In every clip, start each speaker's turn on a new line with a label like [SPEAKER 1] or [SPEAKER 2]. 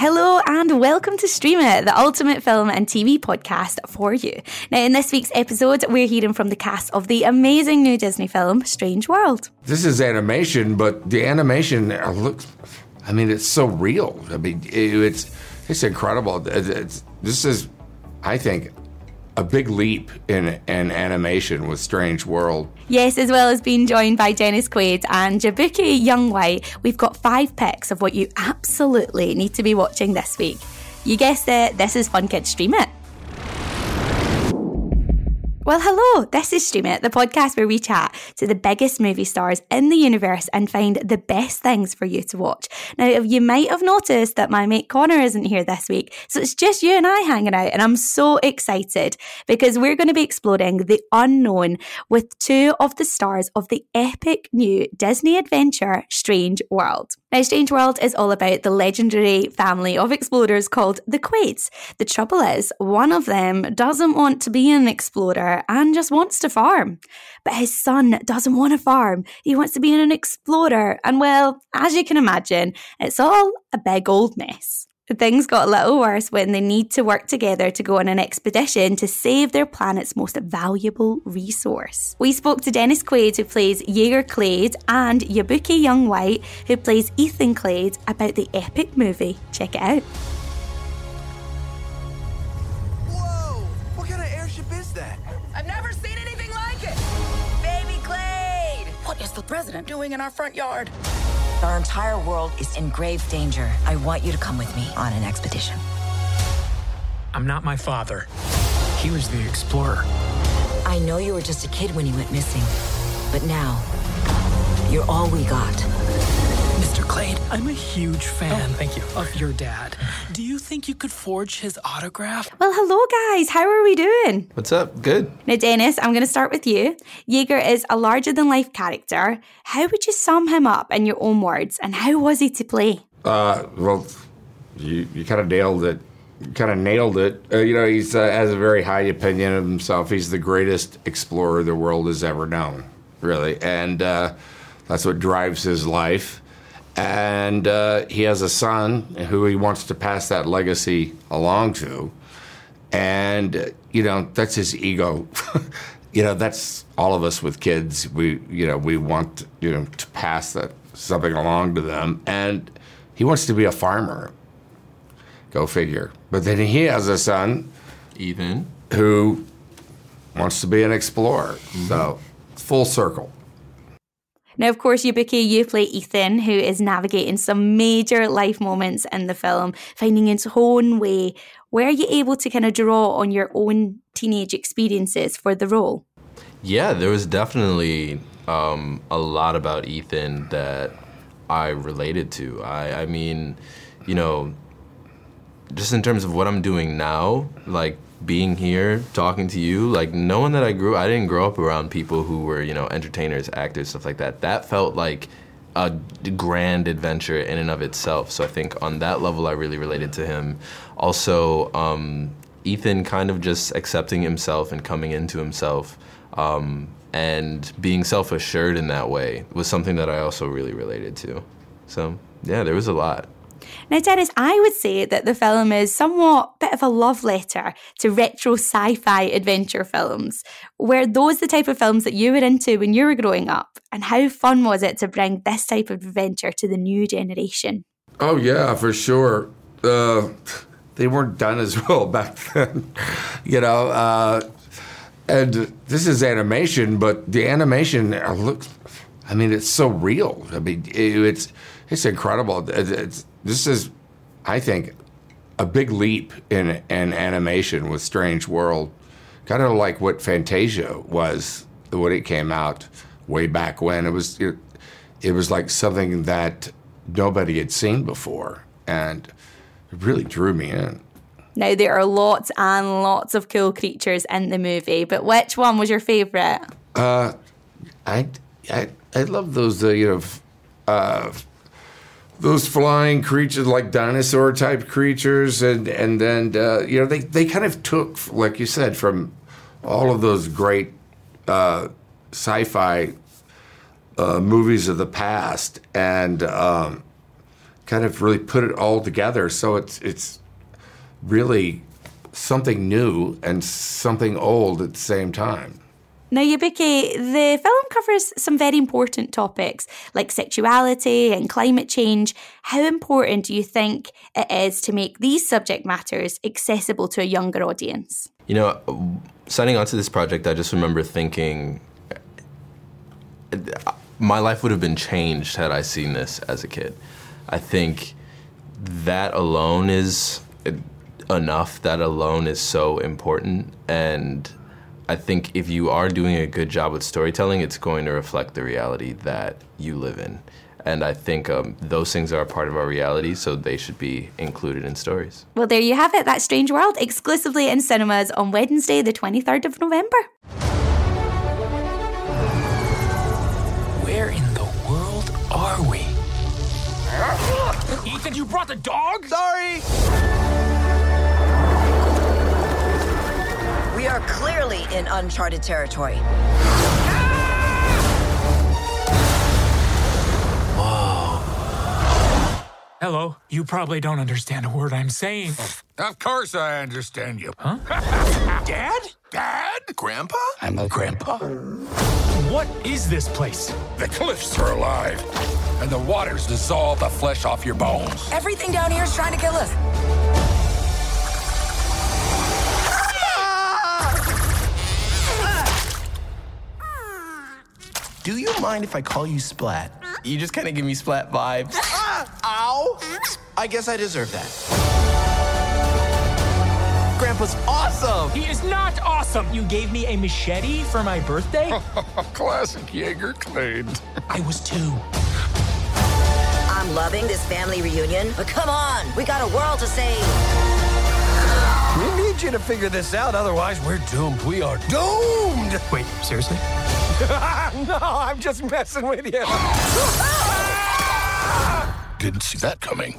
[SPEAKER 1] Hello and welcome to Stream It, the ultimate film and TV podcast for you. Now, in this week's episode, we're hearing from the cast of the amazing new Disney film, Strange World.
[SPEAKER 2] This is animation, but the animation uh, looks, I mean, it's so real. I mean, it's, it's incredible. It's, this is, I think, a big leap in, in animation with Strange World.
[SPEAKER 1] Yes, as well as being joined by Dennis Quaid and Jaboukie Young-White, we've got five picks of what you absolutely need to be watching this week. You guessed it, this is Fun Kids Stream It. Well, hello, this is Stream It, the podcast where we chat to the biggest movie stars in the universe and find the best things for you to watch. Now, you might have noticed that my mate Connor isn't here this week, so it's just you and I hanging out, and I'm so excited because we're going to be exploring the unknown with two of the stars of the epic new Disney adventure Strange World. Now, Strange World is all about the legendary family of explorers called the Clades. The trouble is, one of them doesn't want to be an explorer and just wants to farm. But his son doesn't want to farm. He wants to be an explorer. And well, as you can imagine, it's all a big old mess. Things got a little worse when they need to work together to go on an expedition to save their planet's most valuable resource. We spoke to Dennis Quaid, who plays Jaeger Clade, and Jaboukie Young-White, who plays Ethan Clade, about the epic movie. Check it out.
[SPEAKER 3] Whoa! What kind of airship is that?
[SPEAKER 4] I've never seen anything like it! Baby Clade! What is the president doing in our front yard?
[SPEAKER 5] Our entire world is in grave danger. I want you to come with me on an expedition.
[SPEAKER 6] I'm not my father. He was the explorer.
[SPEAKER 5] I know you were just a kid when you went missing, but now you're all we got.
[SPEAKER 6] Mr. Clade, I'm a huge fan
[SPEAKER 7] Oh, thank you.
[SPEAKER 6] of your dad. Do you think you could forge his autograph?
[SPEAKER 1] Well, hello, guys. How are we doing?
[SPEAKER 7] What's up? Good.
[SPEAKER 1] Now, Dennis, I'm going to start with you. Jaeger is a larger than life character. How would you sum him up in your own words, and how was he to play?
[SPEAKER 2] Uh, well, you, you kind of nailed it. Kind of nailed it. Uh, you know, he uh, has a very high opinion of himself. He's the greatest explorer the world has ever known, really, and uh, that's what drives his life. And uh, he has a son who he wants to pass that legacy along to, and uh, you know that's his ego. you know, that's all of us with kids. We, you know, we want you know to pass that something along to them, and he wants to be a farmer. Go figure. But then he has a son
[SPEAKER 7] Ethan.
[SPEAKER 2] who wants to be an explorer. So full circle.
[SPEAKER 1] Now, of course, Jaboukie, you play Ethan, who is navigating some major life moments in the film, finding his own way. Were you able to kind of draw on your own teenage experiences for the role?
[SPEAKER 7] Yeah, there was definitely um, a lot about Ethan that I related to. I, I mean, you know, just in terms of what I'm doing now, like being here, talking to you, like knowing that I grew, I didn't grow up around people who were, you know, entertainers, actors, stuff like that. That felt like a grand adventure in and of itself. So I think on that level, I really related to him. Also, um, Ethan kind of just accepting himself and coming into himself. Um, and being self assured in that way was something that I also really related to. So, yeah, there was a lot.
[SPEAKER 1] Now, Dennis, I would say that the film is somewhat bit of a love letter to retro sci-fi adventure films. Were those the type of films that you were into when you were growing up? And how fun was it to bring this type of adventure to the new generation?
[SPEAKER 2] Oh yeah, for sure. Uh, they weren't done as well back then, you know. Uh, and this is animation, but the animation uh, looks. I mean, it's so real. I mean, it's it's incredible. It's, this is, I think, a big leap in in animation with Strange World, kind of like what Fantasia was when it came out way back when. It was it, it was like something that nobody had seen before, and it really drew me in.
[SPEAKER 1] Now, there are lots and lots of cool creatures in the movie, but which one was your favourite?
[SPEAKER 2] Uh, I I I love those uh, you know uh, those flying creatures like dinosaur type creatures and and then uh, you know they they kind of took like you said from all of those great uh, sci-fi uh, movies of the past and um, kind of really put it all together. So it's it's really something new and something old at the same time.
[SPEAKER 1] Now, Jaboukie, the film covers some very important topics like sexuality and climate change. How important do you think it is to make these subject matters accessible to a younger audience?
[SPEAKER 7] You know, signing on to this project, I just remember thinking my life would have been changed had I seen this as a kid. I think that alone is enough. That alone is so important. And I think if you are doing a good job with storytelling, it's going to reflect the reality that you live in. And I think um, those things are a part of our reality, so they should be included in stories.
[SPEAKER 1] Well, there you have it. That Strange World exclusively in cinemas on Wednesday, the 23rd of November.
[SPEAKER 6] Where in the world are we? Ethan, you brought the dog?
[SPEAKER 3] Sorry!
[SPEAKER 4] We are clearly in uncharted territory.
[SPEAKER 6] Hello. You probably don't understand a word I'm saying.
[SPEAKER 8] Of course I understand you.
[SPEAKER 6] Huh?
[SPEAKER 8] Dad? Dad? Grandpa? I'm a grandpa.
[SPEAKER 6] What is this place?
[SPEAKER 8] The cliffs are alive, and the waters dissolve the flesh off your bones.
[SPEAKER 4] Everything down here is trying to kill us.
[SPEAKER 3] Do you mind if I call you Splat?
[SPEAKER 9] You just kind of give me splat vibes.
[SPEAKER 3] Uh, ow! I guess I deserve that. Grandpa's awesome!
[SPEAKER 6] He is not awesome. You gave me a machete for my birthday?
[SPEAKER 8] Classic Jaeger Clade.
[SPEAKER 6] I was two.
[SPEAKER 4] I'm loving this family reunion, but come on, we got a world to save.
[SPEAKER 3] We need you to figure this out, otherwise we're doomed. We are doomed!
[SPEAKER 6] Wait, seriously?
[SPEAKER 3] no, I'm just messing with you.
[SPEAKER 8] Didn't see that coming.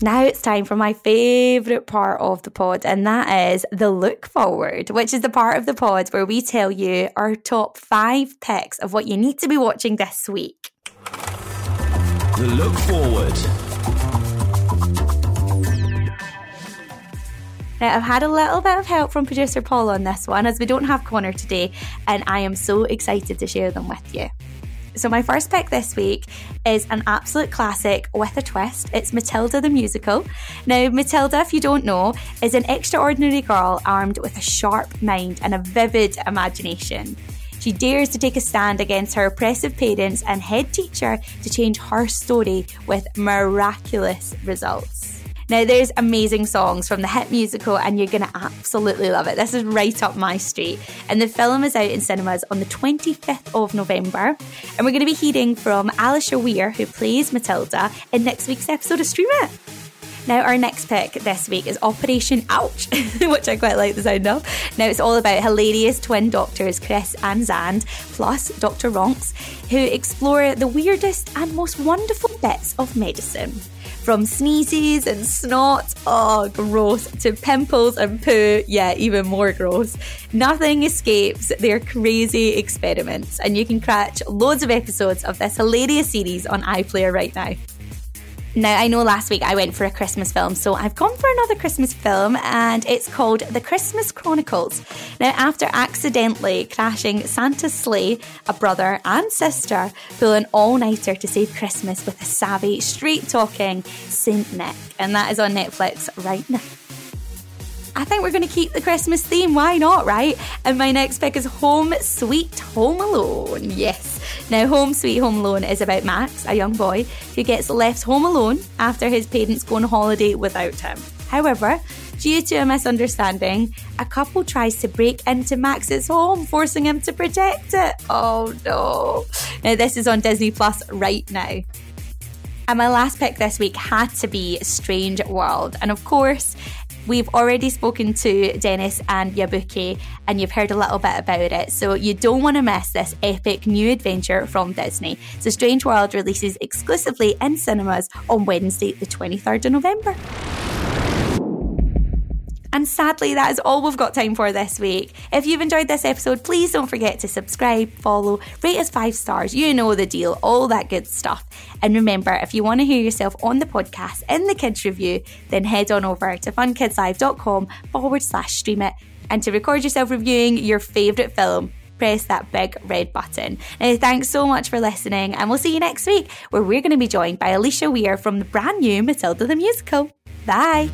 [SPEAKER 1] Now it's time for my favourite part of the pod, and that is the look forward, which is the part of the pod where we tell you our top five picks of what you need to be watching this week.
[SPEAKER 10] The look forward.
[SPEAKER 1] Now, I've had a little bit of help from producer Paul on this one as we don't have Connor today, and I am so excited to share them with you. So, my first pick this week is an absolute classic with a twist. It's Matilda the musical. Now, Matilda, if you don't know, is an extraordinary girl armed with a sharp mind and a vivid imagination. She dares to take a stand against her oppressive parents and head teacher to change her story with miraculous results. Now, there's amazing songs from the hit musical, and you're going to absolutely love it. This is right up my street. And the film is out in cinemas on the 25th of November. And we're going to be hearing from Alicia Weir, who plays Matilda, in next week's episode of Stream It. Now, our next pick this week is Operation Ouch, which I quite like the sound of. Now, it's all about hilarious twin doctors, Chris and Xand, plus Dr. Ronx, who explore the weirdest and most wonderful bits of medicine. From sneezes and snot, oh, gross, to pimples and poo, yeah, even more gross. Nothing escapes their crazy experiments, and you can catch loads of episodes of this hilarious series on iPlayer right now. Now, I know last week I went for a Christmas film, so I've gone for another Christmas film, and it's called The Christmas Chronicles. Now, after accidentally crashing Santa's sleigh, a brother and sister pull an all nighter to save Christmas with a savvy, straight talking Saint Nick, and that is on Netflix right now. I think we're going to keep the Christmas theme. Why not, right? And my next pick is Home Sweet Home Alone. Yes. Now, Home Sweet Home Alone is about Max, a young boy who gets left home alone after his parents go on holiday without him. However, due to a misunderstanding, a couple tries to break into Max's home, forcing him to protect it. Oh no. Now, this is on Disney Plus right now. And my last pick this week had to be Strange World. And of course, We've already spoken to Dennis and Jaboukie, and you've heard a little bit about it, so you don't want to miss this epic new adventure from Disney. So, Strange World releases exclusively in cinemas on Wednesday, the 23rd of November. And sadly, that is all we've got time for this week. If you've enjoyed this episode, please don't forget to subscribe, follow, rate us five stars. You know the deal, all that good stuff. And remember, if you want to hear yourself on the podcast in the kids review, then head on over to funkidslive.com forward slash stream it. And to record yourself reviewing your favourite film, press that big red button. Now, thanks so much for listening, and we'll see you next week where we're going to be joined by Alicia Weir from the brand new Matilda the Musical. Bye.